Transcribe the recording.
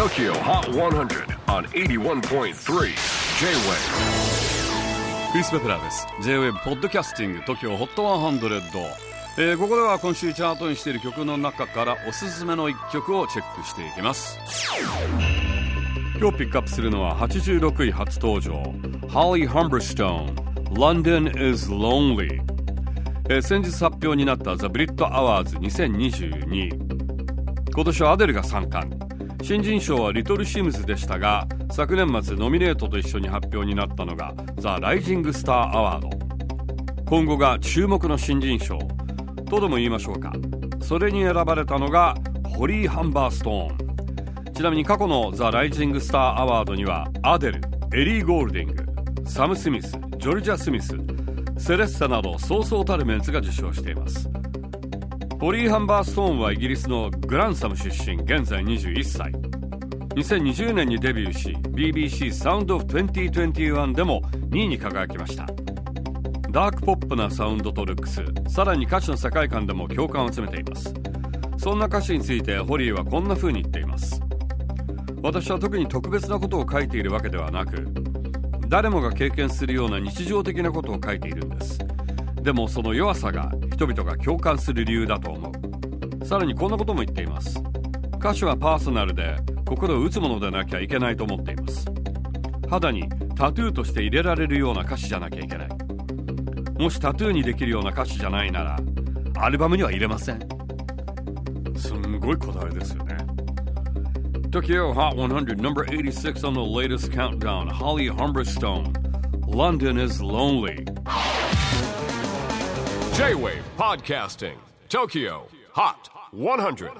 TOKYO HOT 100 on 81.3 J-WAVE クリス・ベプラーです。J-WAVE ポッドキャスティング TOKYO HOT 100、えー、ここでは今週チャートにしている曲の中からおすすめの一曲をチェックしていきます。今日ピックアップするのは86位初登場。Holly Humberstone London is Lonely えー、先日発表になったザ・ブリット・アワーズ2022今年はアデルが参加新人賞はリトル・シムズでしたが昨年末ノミネートと一緒に発表になったのがザ・ライジング・スター・アワード今後が注目の新人賞。とでも言いましょうか。それに選ばれたのがホリー・ハンバーストーン。ちなみに過去のザ・ライジング・スター・アワードにはアデルエリー・ゴールディングサム・スミスジョルジャ・スミスセレッサなどそうそうたるメンツが受賞しています。ポリー・ハンバーストーンはイギリスのグランサム出身現在21歳。2020年にデビューし BBC サウンドオフ2021でも2位に輝きました。ダークポップなサウンドとルックスさらに歌詞の世界観でも共感を集めています。そんな歌詞についてホリーはこんな風に言っています。私は特に特別なことを書いているわけではなく誰もが経験するような日常的なことを書いているんです。でもその弱さが人々が共感する理由だと思う。さらにこんなことも言っています。歌詞はパーソナルで心を打つものでなきゃいけないと思っています肌にタトゥーとして入れられるような歌詞じゃなきゃいけないもしタトゥーにできるような歌詞じゃないならアルバムには入れませんすんごいこだわりですよね Tokyo Hot 100, number 86 on the latest countdown. Holly Humberstone. London is lonely. J-Wave Podcasting. Tokyo Hot 100.